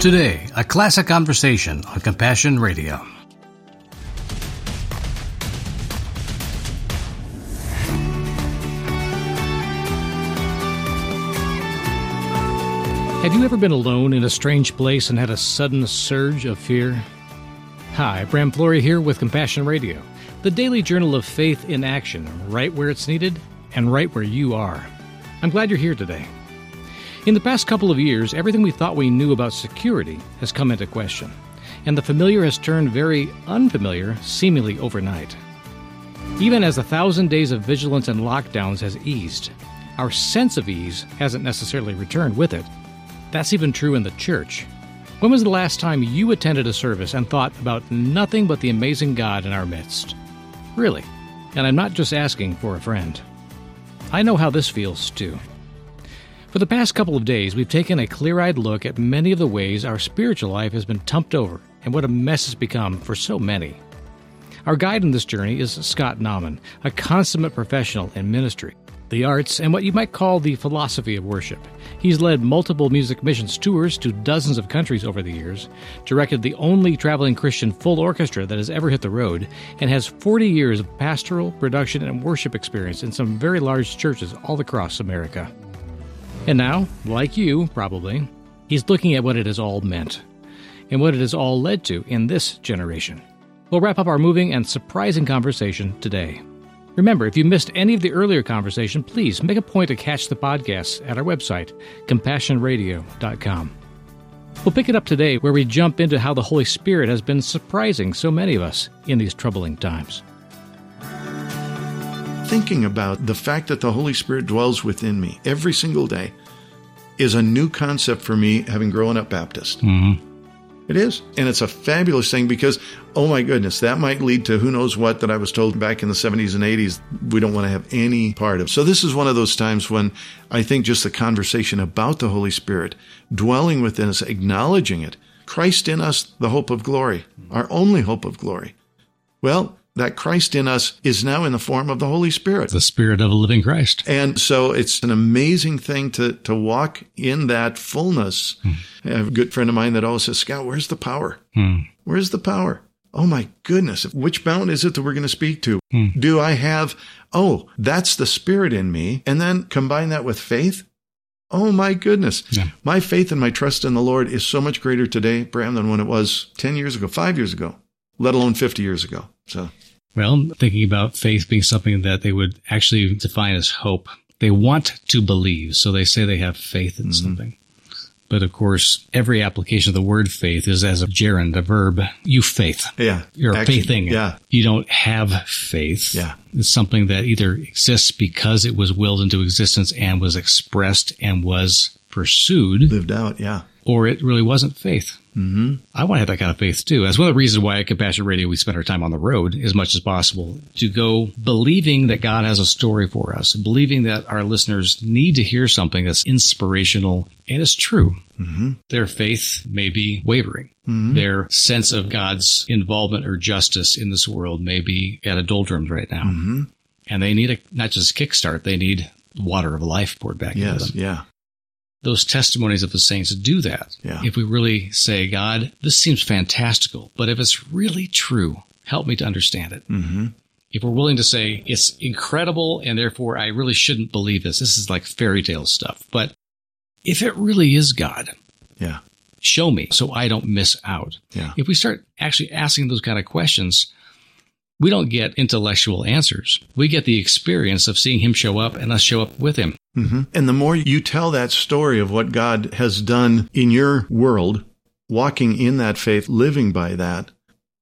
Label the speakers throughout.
Speaker 1: Today, a classic conversation on Compassion Radio.
Speaker 2: Have you ever been alone in a strange place and had a sudden surge of fear? Hi, Bram Flory here with Compassion Radio, the daily journal of faith in action, right where it's needed and right where you are. I'm glad you're here today. In the past couple of years, everything we thought we knew about security has come into question, and the familiar has turned very unfamiliar seemingly overnight. Even as a thousand days of vigilance and lockdowns has eased, our sense of ease hasn't necessarily returned with it. That's even true in the church. When was the last time you attended a service and thought about nothing but the amazing God in our midst? Really. And I'm not just asking for a friend. I know how this feels, too. For the past couple of days, we've taken a clear eyed look at many of the ways our spiritual life has been tumped over and what a mess it's become for so many. Our guide in this journey is Scott Nauman, a consummate professional in ministry the arts, and what you might call the philosophy of worship. He's led multiple music missions tours to dozens of countries over the years, directed the only traveling Christian full orchestra that has ever hit the road, and has 40 years of pastoral, production, and worship experience in some very large churches all across America. And now, like you, probably, he's looking at what it has all meant and what it has all led to in this generation. We'll wrap up our moving and surprising conversation today. Remember, if you missed any of the earlier conversation, please make a point to catch the podcasts at our website, compassionradio.com. We'll pick it up today where we jump into how the Holy Spirit has been surprising so many of us in these troubling times.
Speaker 3: Thinking about the fact that the Holy Spirit dwells within me every single day is a new concept for me, having grown up Baptist.
Speaker 2: Mm-hmm.
Speaker 3: It is. And it's a fabulous thing because, oh my goodness, that might lead to who knows what that I was told back in the 70s and 80s we don't want to have any part of. So this is one of those times when I think just the conversation about the Holy Spirit dwelling within us, acknowledging it, Christ in us, the hope of glory, our only hope of glory. Well, that Christ in us is now in the form of the Holy Spirit.
Speaker 2: The Spirit of a living Christ.
Speaker 3: And so it's an amazing thing to, to walk in that fullness. I have a good friend of mine that always says, Scott, where's the power?
Speaker 2: Hmm.
Speaker 3: Where's the power? Oh my goodness. Which mountain is it that we're going to speak to?
Speaker 2: Hmm.
Speaker 3: Do I have, oh, that's the Spirit in me. And then combine that with faith. Oh my goodness.
Speaker 2: Yeah.
Speaker 3: My faith and my trust in the Lord is so much greater today, Bram, than when it was 10 years ago, five years ago, let alone 50 years ago. So
Speaker 2: well, thinking about faith being something that they would actually define as hope. They want to believe, so they say they have faith in mm-hmm. something. But of course, every application of the word faith is as a gerund, a verb. You faith.
Speaker 3: Yeah.
Speaker 2: You're Action. faithing.
Speaker 3: Yeah.
Speaker 2: You don't have faith.
Speaker 3: Yeah.
Speaker 2: It's something that either exists because it was willed into existence and was expressed and was pursued.
Speaker 3: Lived out. Yeah.
Speaker 2: Or it really wasn't faith.
Speaker 3: Mm-hmm.
Speaker 2: I want to have that kind of faith too. That's one of the reasons why at Compassion Radio we spend our time on the road as much as possible to go believing that God has a story for us, believing that our listeners need to hear something that's inspirational and is true.
Speaker 3: Mm-hmm.
Speaker 2: Their faith may be wavering.
Speaker 3: Mm-hmm.
Speaker 2: Their sense of God's involvement or justice in this world may be at a doldrums right now.
Speaker 3: Mm-hmm.
Speaker 2: And they need a, not just kickstart, they need water of life poured back
Speaker 3: yes,
Speaker 2: into them.
Speaker 3: Yeah
Speaker 2: those testimonies of the saints do that.
Speaker 3: Yeah.
Speaker 2: If we really say, God, this seems fantastical, but if it's really true, help me to understand it.
Speaker 3: Mm-hmm.
Speaker 2: If we're willing to say it's incredible and therefore I really shouldn't believe this, this is like fairy tale stuff. But if it really is God,
Speaker 3: yeah,
Speaker 2: show me so I don't miss out.
Speaker 3: Yeah.
Speaker 2: If we start actually asking those kind of questions, we don't get intellectual answers. We get the experience of seeing him show up and us show up with him.
Speaker 3: Mm-hmm. And the more you tell that story of what God has done in your world, walking in that faith, living by that,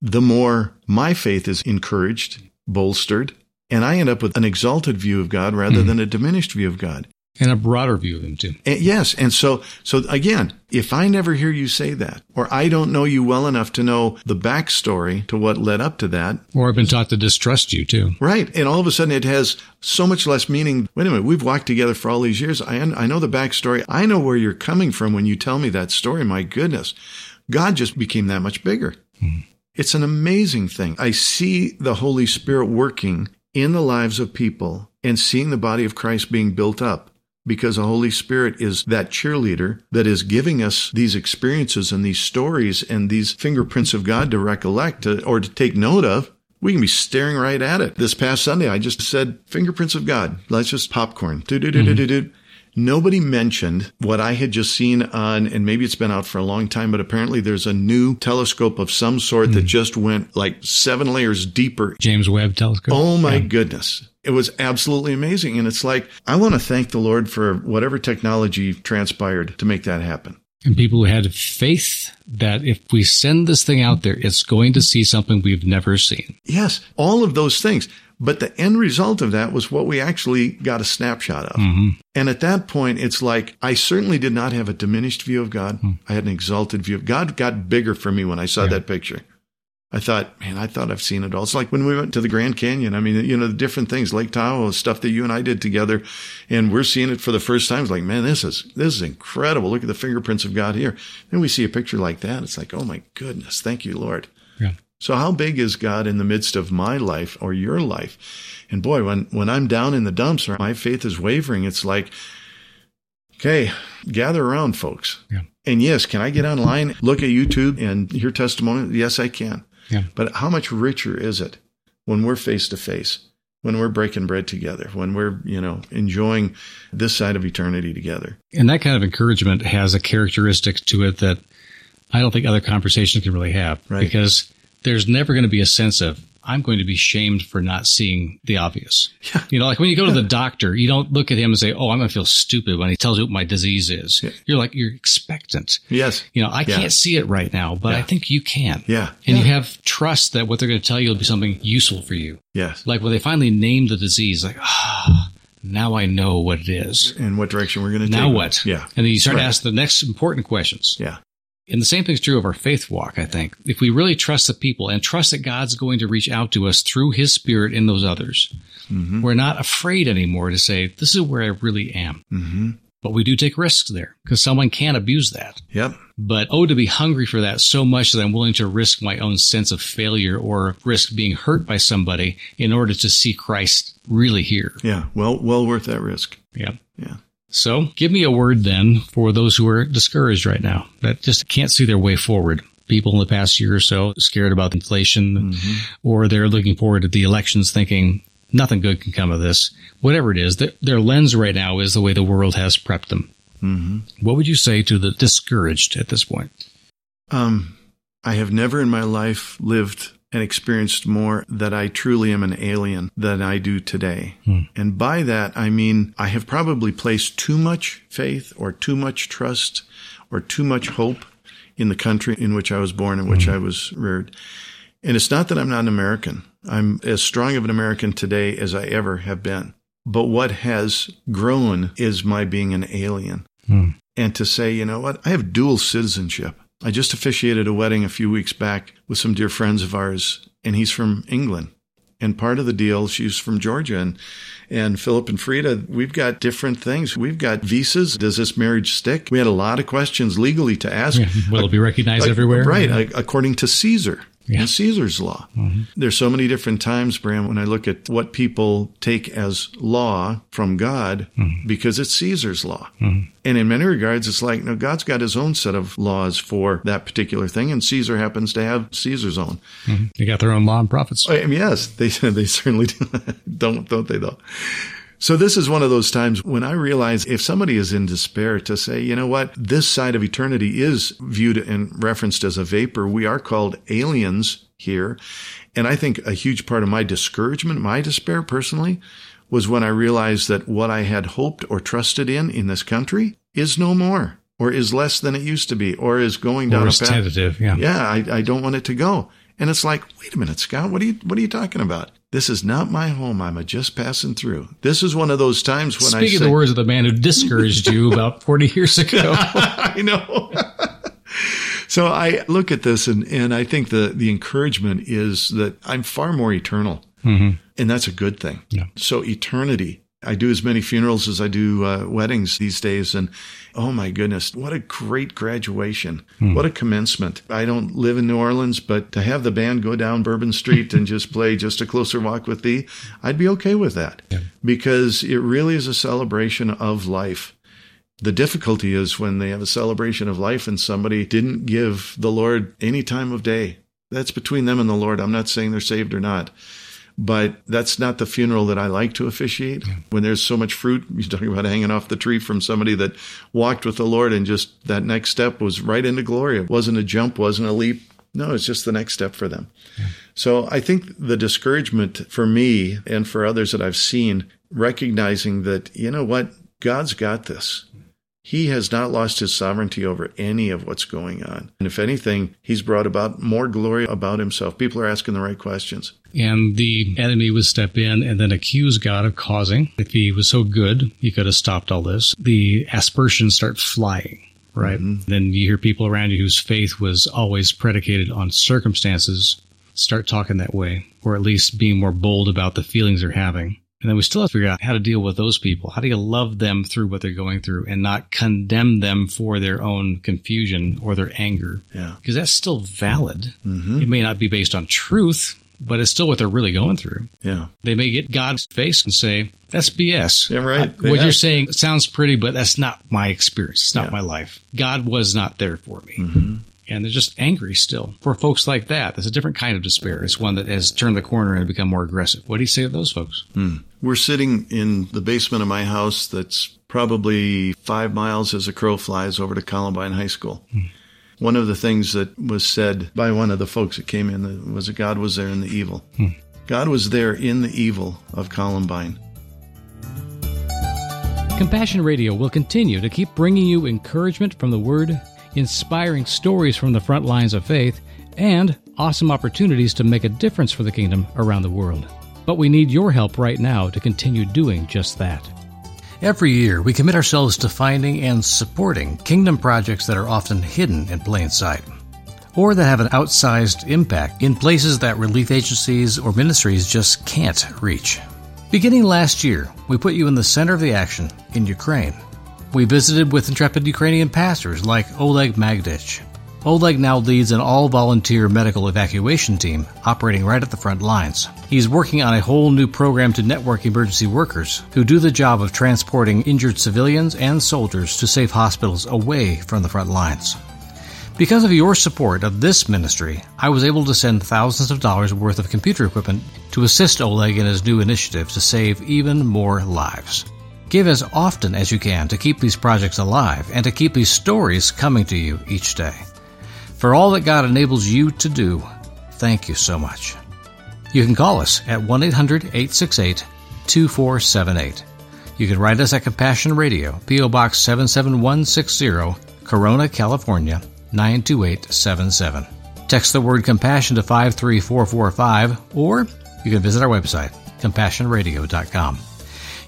Speaker 3: the more my faith is encouraged, bolstered, and I end up with an exalted view of God rather mm-hmm. than a diminished view of God
Speaker 2: and a broader view of him too.
Speaker 3: And yes, and so so again, if I never hear you say that, or I don't know you well enough to know the backstory to what led up to that,
Speaker 2: or I've been taught to distrust you too,
Speaker 3: right? And all of a sudden, it has so much less meaning. Wait a minute, we've walked together for all these years. I I know the backstory. I know where you're coming from when you tell me that story. My goodness, God just became that much bigger.
Speaker 2: Mm-hmm.
Speaker 3: It's an amazing thing. I see the Holy Spirit working in the lives of people and seeing the body of Christ being built up because the Holy Spirit is that cheerleader that is giving us these experiences and these stories and these fingerprints of God to recollect to, or to take note of. We can be staring right at it. This past Sunday, I just said, fingerprints of God. Let's just popcorn. Mm-hmm. Do-do-do-do-do-do. Nobody mentioned what I had just seen on, and maybe it's been out for a long time, but apparently there's a new telescope of some sort that hmm. just went like seven layers deeper.
Speaker 2: James Webb Telescope.
Speaker 3: Oh my
Speaker 2: Yeah.
Speaker 3: goodness. It was absolutely amazing. And it's like, I want to thank the Lord for whatever technology transpired to make that happen.
Speaker 2: And people who had faith that if we send this thing out there, it's going to see something we've never seen.
Speaker 3: Yes, all of those things. But the end result of that was what we actually got a snapshot of. Mm-hmm. And at that point, it's like, I certainly did not have a diminished view of God. Mm-hmm. I had an exalted view. Of God got bigger for me when I saw that picture. I thought, man, I thought I've seen it all. It's like when we went to the Grand Canyon. I mean, you know, the different things, Lake Tahoe, stuff that you and I did together, and we're seeing it for the first time. It's like, man, this is this is incredible. Look at the fingerprints of God here. Then we see a picture like that. It's like, oh my goodness, thank you, Lord.
Speaker 2: Yeah.
Speaker 3: So how big is God in the midst of my life or your life? And boy, when, when I'm down in the dumps or my faith is wavering, it's like, okay, gather around, folks.
Speaker 2: Yeah.
Speaker 3: And yes, can I get online, look at YouTube and hear testimony? Yes, I can.
Speaker 2: Yeah.
Speaker 3: But how much richer is it when we're face to face, when we're breaking bread together, when we're, you know, enjoying this side of eternity together?
Speaker 2: And that kind of encouragement has a characteristic to it that I don't think other conversations can really have
Speaker 3: Right.
Speaker 2: because there's never going to be a sense of, I'm going to be shamed for not seeing the obvious.
Speaker 3: Yeah.
Speaker 2: You know, like when you go to the doctor, you don't look at him and say, Oh, I'm going to feel stupid when he tells you what my disease is.
Speaker 3: Yeah.
Speaker 2: You're like, you're expectant.
Speaker 3: Yes.
Speaker 2: You know, I
Speaker 3: Yeah.
Speaker 2: can't see it right now, but I think you can.
Speaker 3: Yeah.
Speaker 2: And you have trust that what they're going to tell you will be something useful for you.
Speaker 3: Yes.
Speaker 2: Like when they finally name the disease, like, ah, now I know what it is.
Speaker 3: And what direction we're going to take.
Speaker 2: Now what?
Speaker 3: Yeah.
Speaker 2: And then you start
Speaker 3: Right.
Speaker 2: to ask the next important questions.
Speaker 3: Yeah.
Speaker 2: And the same thing's true of our faith walk, I think. If we really trust the people and trust that God's going to reach out to us through his spirit in those others,
Speaker 3: Mm-hmm.
Speaker 2: we're not afraid anymore to say, this is where I really am.
Speaker 3: Mm-hmm.
Speaker 2: But we do take risks there because someone can abuse that.
Speaker 3: Yep.
Speaker 2: But oh, to be hungry for that so much that I'm willing to risk my own sense of failure or risk being hurt by somebody in order to see Christ really here.
Speaker 3: Yeah. Well, well worth that risk.
Speaker 2: Yeah.
Speaker 3: Yeah.
Speaker 2: So give me a word then for those who are discouraged right now that just can't see their way forward. People in the past year or so scared about inflation or they're looking forward to the elections thinking nothing good can come of this. Whatever it is, their, their lens right now is the way the world has prepped them.
Speaker 3: Mm-hmm.
Speaker 2: What would you say to the discouraged at this point?
Speaker 3: Um, I have never in my life lived and experienced more that I truly am an alien than I do today. Hmm. And by that, I mean I have probably placed too much faith or too much trust or too much hope in the country in which I was born and which hmm. I was reared. And it's not that I'm not an American. I'm as strong of an American today as I ever have been. But what has grown is my being an alien. Hmm. And to say, you know what, I have dual citizenship. I just officiated a wedding a few weeks back with some dear friends of ours, and he's from England. And part of the deal, she's from Georgia, and and Philip and Frida, we've got different things. We've got visas. Does this marriage stick? We had a lot of questions legally to ask.
Speaker 2: Will it be recognized
Speaker 3: Uh,
Speaker 2: everywhere?
Speaker 3: Right, uh, according to Caesar
Speaker 2: Yeah.
Speaker 3: and Caesar's law. Mm-hmm. There's so many different times, Bram, when I look at what people take as law from God mm-hmm. because it's Caesar's law. Mm-hmm. And in many regards, it's like, no, God's got his own set of laws for that particular thing, and Caesar happens to have Caesar's own.
Speaker 2: They got their own law and prophets.
Speaker 3: I mean, yes, they they certainly do. don't don't they though? So this is one of those times when I realize if somebody is in despair to say, you know what, this side of eternity is viewed and referenced as a vapor. We are called aliens here. And I think a huge part of my discouragement, my despair personally, was when I realized that what I had hoped or trusted in in this country is no more or is less than it used to be or is going down
Speaker 2: Or
Speaker 3: a path.
Speaker 2: tentative. Yeah.
Speaker 3: Yeah, I, I don't want it to go. And it's like, wait a minute, Scott, what are you what are you talking about? This is not my home. I'm a just passing through. This is one of those times when I
Speaker 2: Speaking
Speaker 3: say,
Speaker 2: the words of the man who discouraged you about 40 years ago.
Speaker 3: I know. so I look at this and, and I think the, the encouragement is that I'm far more eternal. And that's a good thing.
Speaker 2: Yeah.
Speaker 3: So eternity, I do as many funerals as I do uh, weddings these days. And oh my goodness, what a great graduation. Hmm. What a commencement. I don't live in New Orleans, but to have the band go down Bourbon Street and just play Just a Closer Walk with Thee, I'd be okay with that yeah. because it really is a celebration of life. The difficulty is when they have a celebration of life and somebody didn't give the Lord any time of day. That's between them and the Lord. I'm not saying they're saved or not. But that's not the funeral that I like to officiate. Yeah. When there's so much fruit, you're talking about hanging off the tree from somebody that walked with the Lord and just that next step was right into glory. It wasn't a jump, wasn't a leap. No, it's just the next step for them. Yeah. So I think the discouragement for me and for others that I've seen, recognizing that, you know what, God's got this. He has not lost his sovereignty over any of what's going on. And if anything, he's brought about more glory about himself. People are asking the right questions.
Speaker 2: And the enemy would step in and then accuse God of causing. If he was so good, he could have stopped all this. The aspersions start flying right? Mm-hmm. Then you hear people around you whose faith was always predicated on circumstances start talking that way, or at least being more bold about the feelings they're having. And then we still have to figure out how to deal with those people. How do you love them through what they're going through and not condemn them for their own confusion or their anger?
Speaker 3: Yeah.
Speaker 2: Because that's still valid. Mm-hmm. It may not be based on truth, but it's still what they're really going through.
Speaker 3: Yeah.
Speaker 2: They may get God's face and say, that's BS.
Speaker 3: Yeah, right.
Speaker 2: I, what you're saying sounds pretty, but that's not my experience. It's not yeah. my life. God was not there for me. Mm-hmm and they're just angry still. For folks like that, there's a different kind of despair. It's one that has turned the corner and become more aggressive. What do you say to those folks?
Speaker 3: Hmm. We're sitting in the basement of my house that's probably five miles as a crow flies over to Columbine High School. Hmm. One of the things that was said by one of the folks that came in was that God was there in the evil. Hmm. God was there in the evil of Columbine.
Speaker 2: Compassion Radio will continue to keep bringing you encouragement from the Word inspiring stories from the front lines of faith, and awesome opportunities to make a difference for the kingdom around the world. But we need your help right now to continue doing just that.
Speaker 1: Every year, we commit ourselves to finding and supporting kingdom projects that are often hidden in plain sight, or that have an outsized impact in places that relief agencies or ministries just can't reach. Beginning last year, we put you in the center of the action in Ukraine. We visited with intrepid Ukrainian pastors like Oleg Magdich. Oleg now leads an all volunteer medical evacuation team operating right at the front lines. He's working on a whole new program to network emergency workers who do the job of transporting injured civilians and soldiers to safe hospitals away from the front lines. Because of your support of this ministry, I was able to send thousands of dollars worth of computer equipment to assist Oleg in his new initiative to save even more lives. Give as often as you can to keep these projects alive and to keep these stories coming to you each day. For all that God enables you to do, thank you so much. You can call us at 1 800 868 2478. You can write us at Compassion Radio, P.O. Box 77160, Corona, California 92877. Text the word compassion to 53445 or you can visit our website, compassionradio.com.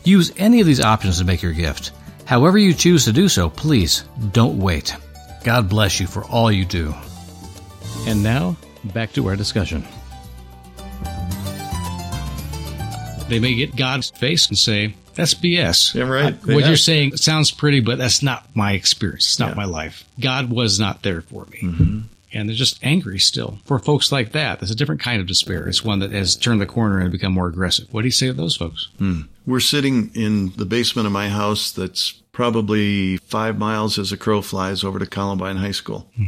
Speaker 1: Use any of these options to make your gift. However you choose to do so, please don't wait. God bless you for all you do.
Speaker 2: And now, back to our discussion. They may get God's face and say, that's BS.
Speaker 3: Yeah, right.
Speaker 2: I, what have. you're saying sounds pretty, but that's not my experience. It's not yeah. my life. God was not there for me. Mm-hmm and they're just angry still. For folks like that, there's a different kind of despair. It's one that has turned the corner and become more aggressive. What do you say to those folks?
Speaker 3: Hmm. We're sitting in the basement of my house that's probably five miles as a crow flies over to Columbine High School. Hmm.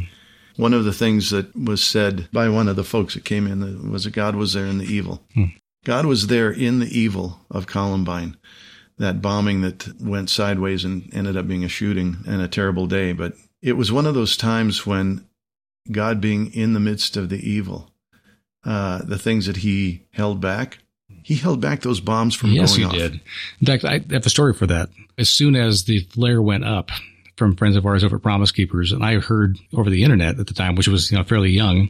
Speaker 3: One of the things that was said by one of the folks that came in was that God was there in the evil. Hmm. God was there in the evil of Columbine. That bombing that went sideways and ended up being a shooting and a terrible day. But it was one of those times when God being in the midst of the evil, uh, the things that He held back. He held back those bombs from
Speaker 2: yes,
Speaker 3: going
Speaker 2: off. Yes, he did. In fact, I have a story for that. As soon as the flare went up from friends of ours over at Promise Keepers, and I heard over the internet at the time, which was you know fairly young,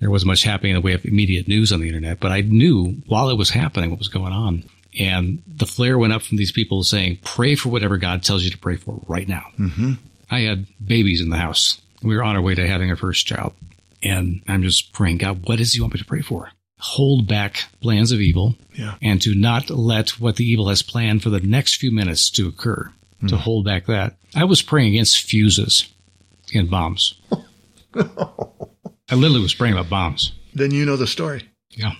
Speaker 2: there wasn't much happening in the way of immediate news on the internet, but I knew while it was happening what was going on. And the flare went up from these people saying, pray for whatever God tells you to pray for right now. Mm-hmm. I had babies in the house we were on our way to having our first child. And I'm just praying, God, what does he want me to pray for? hold back plans of evil
Speaker 3: Yeah.
Speaker 2: and to not let what the evil has planned for the next few minutes to occur, to hmm. hold back that. I was praying against fuses and bombs. I literally was praying about bombs.
Speaker 3: Then you know the story.
Speaker 2: Yeah.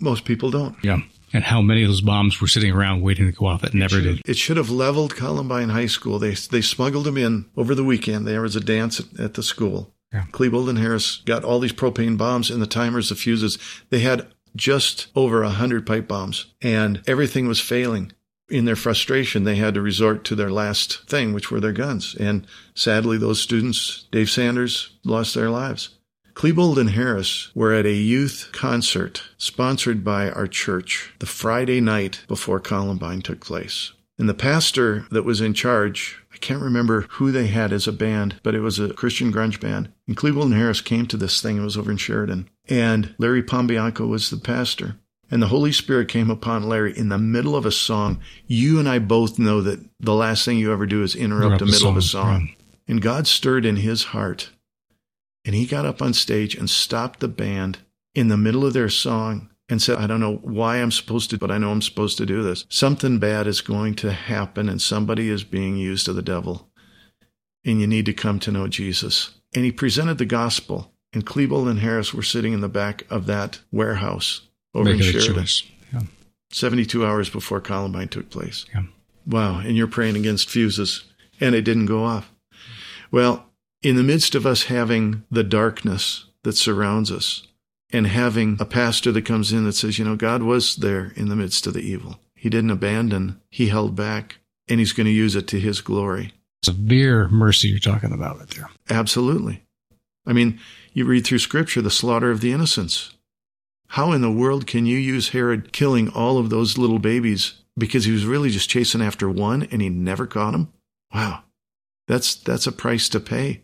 Speaker 3: Most people don't.
Speaker 2: Yeah. And how many of those bombs were sitting around waiting to go off that never did.
Speaker 3: It should have leveled Columbine High School. They they smuggled them in over the weekend. There was a dance at, at the school.
Speaker 2: Yeah.
Speaker 3: Klebold and Harris got all these propane bombs and the timers, the fuses. They had just over a hundred pipe bombs, and everything was failing. In their frustration, they had to resort to their last thing, which were their guns. And sadly, those students, Dave Sanders, lost their lives. Klebold and Harris were at a youth concert sponsored by our church the Friday night before Columbine took place. And the pastor that was in charge, I can't remember who they had as a band, but it was a Christian grunge band. And Klebold and Harris came to this thing. It was over in Sheridan. And Larry Pombianco was the pastor. And the Holy Spirit came upon Larry in the middle of a song. You and I both know that the last thing you ever do is interrupt,
Speaker 2: Interrupt
Speaker 3: the middle of a
Speaker 2: song,
Speaker 3: song.
Speaker 2: right.
Speaker 3: And God stirred in his heart. And he got up on stage and stopped the band in the middle of their song and said, I don't know why I'm supposed to, but I know I'm supposed to do this. Something bad is going to happen and somebody is being used of the devil. And you need to come to know Jesus. And he presented the gospel. And Klebold and Harris were sitting in the back of that warehouse over
Speaker 2: Making
Speaker 3: in Sheridan.
Speaker 2: Yeah.
Speaker 3: 72 hours before Columbine took place.
Speaker 2: Yeah.
Speaker 3: Wow. And you're praying against fuses, and it didn't go off. Well, in the midst of us having the darkness that surrounds us and having a pastor that comes in that says, you know, God was there in the midst of the evil. He didn't abandon, He held back, and He's going to use it to His glory.
Speaker 2: Severe mercy you're talking about right there.
Speaker 3: Absolutely. I mean, you read through Scripture the slaughter of the innocents. How in the world can you use Herod killing all of those little babies because he was really just chasing after one and he never caught him? Wow. That's that's a price to pay.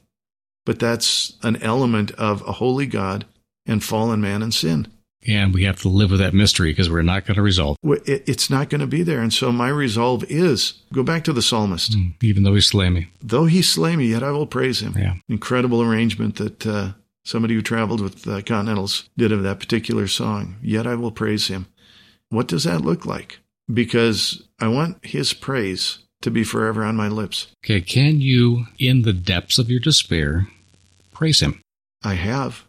Speaker 3: But that's an element of a holy God and fallen man and sin.
Speaker 2: And we have to live with that mystery because we're not going to resolve
Speaker 3: it- It's not going to be there. And so my resolve is go back to the psalmist.
Speaker 2: it, even though he slay me.
Speaker 3: Though he slay me, yet I will praise him.
Speaker 2: Yeah.
Speaker 3: Incredible arrangement that uh, somebody who traveled with uh, Continentals did of that particular song. Yet I will praise him. What does that look like? Because I want his praise to be forever on my lips.
Speaker 2: Okay. Can you, in the depths of your despair, praise him?
Speaker 3: I have.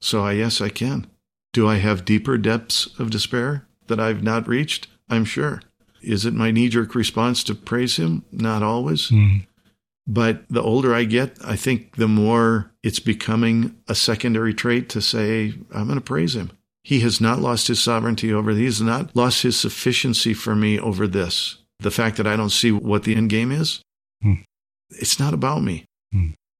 Speaker 3: So I yes, I can. Do I have deeper depths of despair that I've not reached? I'm sure. Is it my knee jerk response to praise him? Not always.
Speaker 2: Mm.
Speaker 3: But the older I get, I think the more it's becoming a secondary trait to say, I'm going to praise him. He has not lost his sovereignty over, he has not lost his sufficiency for me over this. The fact that I don't see what the end game is,
Speaker 2: Hmm.
Speaker 3: it's not about me.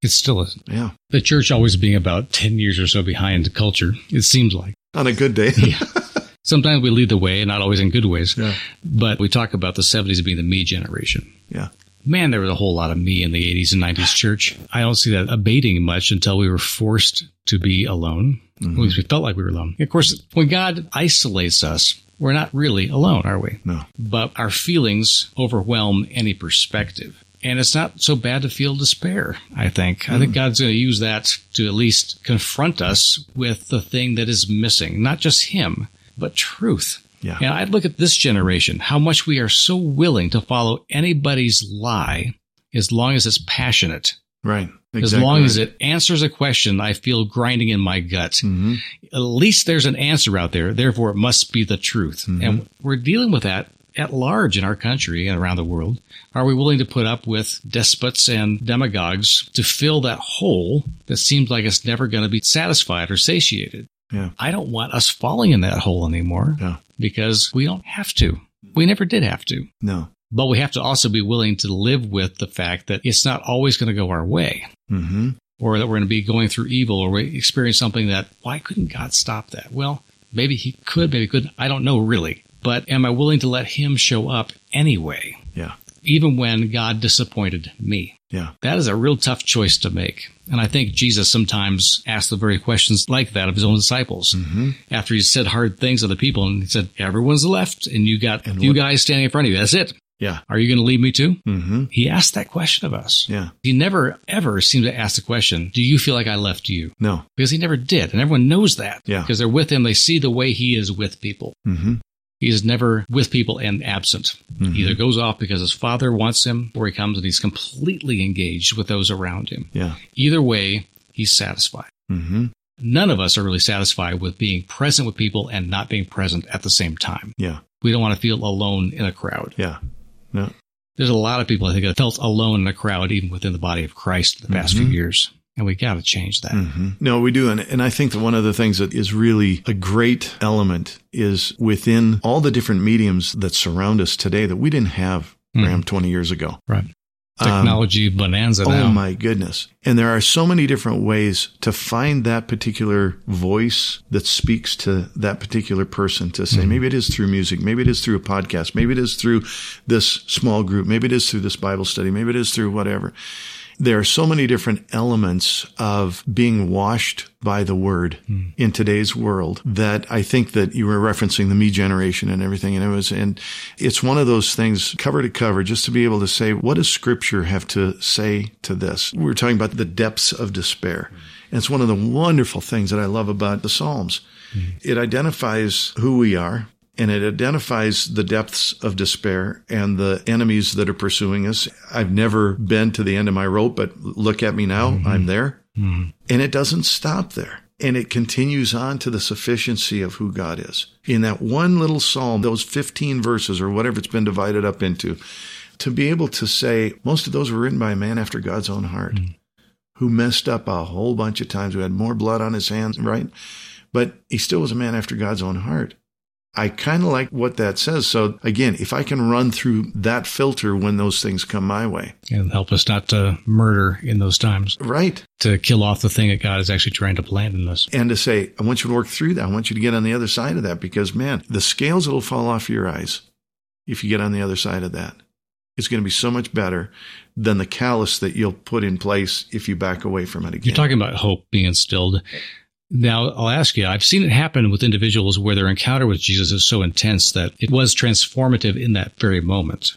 Speaker 2: It's still a,
Speaker 3: Yeah.
Speaker 2: the church always being about 10 years or so behind the culture, it seems like.
Speaker 3: On a good day.
Speaker 2: Sometimes we lead the way, and not always in good ways.
Speaker 3: Yeah.
Speaker 2: But we talk about the 70s being the me generation.
Speaker 3: yeah.
Speaker 2: Man, there was a whole lot of me in the 80s and 90s church. I don't see that abating much until we were forced to be alone. At least we felt like we were alone. Of course, when God isolates us, we're not really alone, are we?
Speaker 3: No.
Speaker 2: But our feelings overwhelm any perspective. And it's not so bad to feel despair, I think. I think hmm. God's going to use that to at least confront us with the thing that is missing. Not just Him, but truth.
Speaker 3: Yeah.
Speaker 2: And I look at this generation, how much we are so willing to follow anybody's lie as long as it's passionate.
Speaker 3: Right.
Speaker 2: As long as it answers a question I feel grinding in my gut.
Speaker 3: hmm
Speaker 2: At least there's an answer out there. Therefore, it must be the truth. And we're dealing with that at large in our country and around the world. Are we willing to put up with despots and demagogues to fill that hole that seems like it's never going to be satisfied or satiated?
Speaker 3: Yeah.
Speaker 2: I don't want us falling in that hole anymore
Speaker 3: Yeah.
Speaker 2: because we don't have to. We never did have to.
Speaker 3: No.
Speaker 2: But we have to also be willing to live with the fact that it's not always going to go our way
Speaker 3: hmm
Speaker 2: or that we're going to be going through evil or we experience something that, why couldn't God stop that? Well, maybe he could, maybe he couldn't. I don't know really. But am I willing to let him show up anyway,
Speaker 3: Yeah.
Speaker 2: even when God disappointed me?
Speaker 3: Yeah.
Speaker 2: That is a real tough choice to make. And I think Jesus sometimes asked the very questions like that of his own disciples.
Speaker 3: hmm
Speaker 2: After he said hard things to the people and he said, everyone's left and you got
Speaker 3: And
Speaker 2: you
Speaker 3: what-
Speaker 2: guys standing in front of you. That's it.
Speaker 3: Yeah.
Speaker 2: Are you going to leave me too?
Speaker 3: Mm-hmm.
Speaker 2: He asked that question of us.
Speaker 3: Yeah.
Speaker 2: He never ever seemed to ask the question, Do you feel like I left you?
Speaker 3: No.
Speaker 2: Because he never did. And everyone knows that.
Speaker 3: Yeah.
Speaker 2: Because they're with him. They see the way he is with people.
Speaker 3: Mm-hmm.
Speaker 2: He is never with people and absent.
Speaker 3: Mhm.
Speaker 2: He either goes off because his father wants him or he comes and he's completely engaged with those around him.
Speaker 3: Yeah.
Speaker 2: Either way, he's satisfied.
Speaker 3: Mm-hmm.
Speaker 2: None of us are really satisfied with being present with people and not being present at the same time.
Speaker 3: Yeah.
Speaker 2: We don't want to feel alone in a crowd.
Speaker 3: Yeah. No.
Speaker 2: There's a lot of people I think that felt alone in a crowd, even within the body of Christ the past few
Speaker 3: Mhm.
Speaker 2: years. And we got to change that.
Speaker 3: hmm No, we do. And, and I think that one of the things that is really a great element is within all the different mediums that surround us today that we didn't have,
Speaker 2: Mhm.
Speaker 3: Bram, 20 years ago.
Speaker 2: Right.
Speaker 3: Um,
Speaker 2: Technology bonanza
Speaker 3: Oh my goodness. And there are so many different ways to find that particular voice that speaks to that particular person to say, maybe it is through music, maybe it is through a podcast, maybe it is through this small group, maybe it is through this Bible study, maybe it is through whatever. There are so many different elements of being washed by the word hmm. in today's world that I think that you were referencing the me generation and everything. And it was, and it's one of those things cover to cover just to be able to say, what does scripture have to say to this? We were talking about the depths of despair. Hmm. And it's one of the wonderful things that I love about the Psalms. Hmm. It identifies who we are and it identifies the depths of despair and the enemies that are pursuing us. I've never been to the end of my rope, but look at me now. Mm-hmm. I'm there. Mm-hmm. And it doesn't stop there. And it continues on to the sufficiency of who God is. In that one little psalm, those 15 verses or whatever it's been divided up into, to be able to say, most of those were written by a man after God's own heart mm-hmm. who messed up a whole bunch of times, who had more blood on his hands, right? But he still was a man after God's own heart. I kind of like what that says. So again, if I can run through that filter when those things come my way,
Speaker 2: and help us not to murder in those times,
Speaker 3: right?
Speaker 2: to kill off the thing that God is actually trying to plant in us.
Speaker 3: And to say, I want you to work through that. I want you to get on the other side of that because man, the scales that'll fall off your eyes if you get on the other side of that. It's going to be so much better than the callus that you'll put in place if you back away from it again.
Speaker 2: You're talking about hope being instilled. Now, I'll ask you, I've seen it happen with individuals where their encounter with Jesus is so intense that it was transformative in that very moment.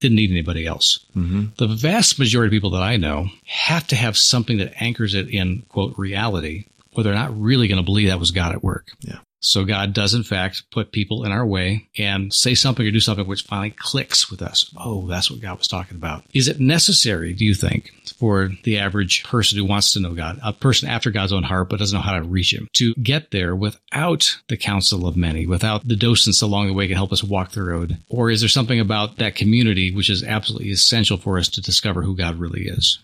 Speaker 2: Didn't need anybody else.
Speaker 3: hmm
Speaker 2: The vast majority of people that I know have to have something that anchors it in, quote, reality, or they're not really going to believe that was God at work.
Speaker 3: Yeah.
Speaker 2: So God does, in fact, put people in our way and say something or do something which finally clicks with us. Oh, that's what God was talking about. Is it necessary, do you think, for the average person who wants to know God, a person after God's own heart but doesn't know how to reach Him, to get there without the counsel of many, without the docents along the way can help us walk the road? Or is there something about that community which is absolutely essential for us to discover who God really is?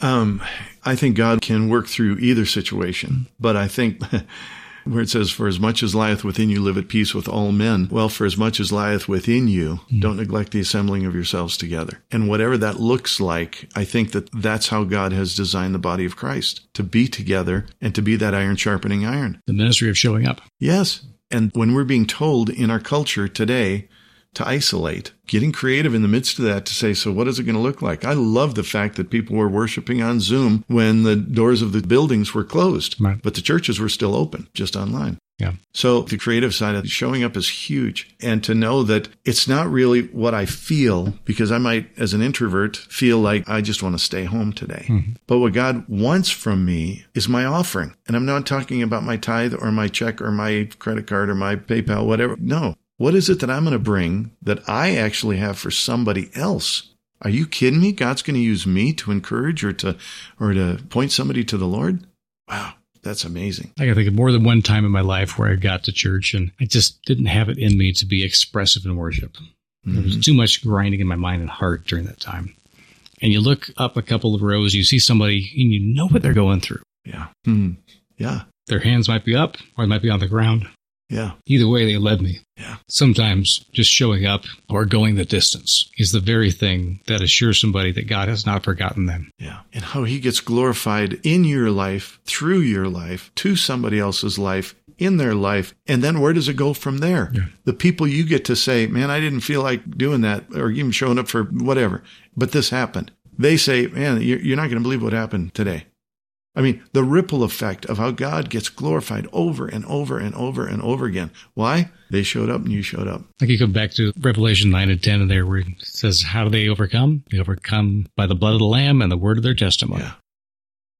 Speaker 3: Um, I think God can work through either situation, but I think where it says, For as much as lieth within you, live at peace with all men. Well, for as much as lieth within you, hmm. don't neglect the assembling of yourselves together. And whatever that looks like, I think that that's how God has designed the body of Christ to be together and to be that iron sharpening iron.
Speaker 2: The ministry of showing up.
Speaker 3: Yes. And when we're being told in our culture today to isolate, getting creative in the midst of that to say, so what is it going to look like? I love the fact that people were worshiping on Zoom when the doors of the buildings were closed,
Speaker 2: Right.
Speaker 3: but the churches were still open, just online.
Speaker 2: Yeah.
Speaker 3: So the creative side of showing up is huge. And to know that it's not really what I feel, because I might, as an introvert, feel like I just want to stay home today. Mm-hmm. But what God wants from me is my offering. And I'm not talking about my tithe or my check or my credit card or my PayPal, whatever. No. What is it that I'm going to bring that I actually have for somebody else? Are you kidding me? God's going to use me to encourage or to, or to point somebody to the Lord? Wow. That's amazing.
Speaker 2: I can think of more than one time in my life where I got to church and I just didn't have it in me to be expressive in worship. There was too much grinding in my mind and heart during that time. And you look up a couple of rows, you see somebody and you know what they're going through.
Speaker 3: Yeah. Hmm. Yeah.
Speaker 2: Their hands might be up or they might be on the ground.
Speaker 3: Yeah.
Speaker 2: Either way, they led me.
Speaker 3: Yeah.
Speaker 2: Sometimes just showing up or going the distance is the very thing that assures somebody that God has not forgotten them.
Speaker 3: Yeah. And how he gets glorified in your life, through your life, to somebody else's life, in their life. And then where does it go from there?
Speaker 2: Yeah.
Speaker 3: The people you get to say, man, I didn't feel like doing that or even showing up for whatever, but this happened. They say, man, you're you're not going to believe what happened today. I mean, the ripple effect of how God gets glorified over and over and over and over again. Why? They showed up and you showed up.
Speaker 2: Like you go back to Revelation 9 and 10 and there where it says, how do they overcome? They overcome by the blood of the Lamb and the word of their testimony.
Speaker 3: Yeah.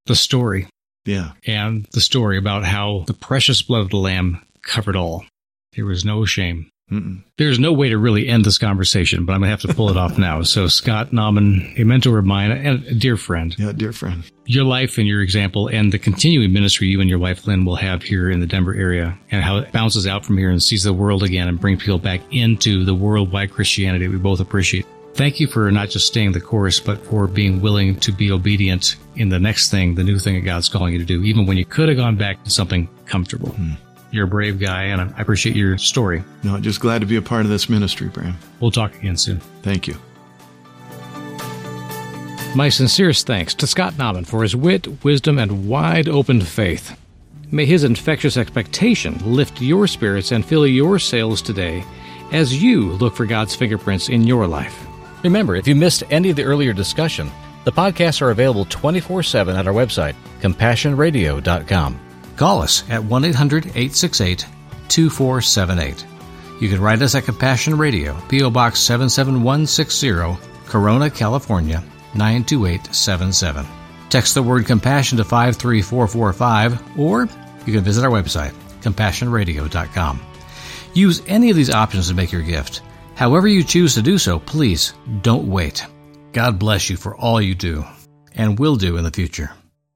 Speaker 2: The story.
Speaker 3: Yeah.
Speaker 2: And the story about how the precious blood of the Lamb covered all. There was no shame. Mm-mm. There's no way to really end this conversation, but I'm going to have to pull it off now. So, Scott Nauman, a mentor of mine and a dear friend.
Speaker 3: Yeah, dear friend.
Speaker 2: Your life and your example and the continuing ministry you and your wife, Lynn, will have here in the Denver area and how it bounces out from here and sees the world again and brings people back into the worldwide Christianity we both appreciate. Thank you for not just staying the course, but for being willing to be obedient in the next thing, the new thing that God's calling you to do, even when you could have gone back to something comfortable. Hmm. You're a brave guy, and I appreciate your story.
Speaker 3: No, just glad to be a part of this ministry, Bram.
Speaker 2: We'll talk again soon.
Speaker 3: Thank you.
Speaker 2: My sincerest thanks to Scott Nauman for his wit, wisdom, and wide open faith. May his infectious expectation lift your spirits and fill your sails today as you look for God's fingerprints in your life. Remember, if you missed any of the earlier discussion, the podcasts are available 24 7 at our website, compassionradio.com.
Speaker 1: Call us at 1 800 868 2478. You can write us at Compassion Radio, P.O. Box 77160, Corona, California 92877. Text the word compassion to 53445 or you can visit our website, compassionradio.com. Use any of these options to make your gift. However you choose to do so, please don't wait. God bless you for all you do and will do in the future.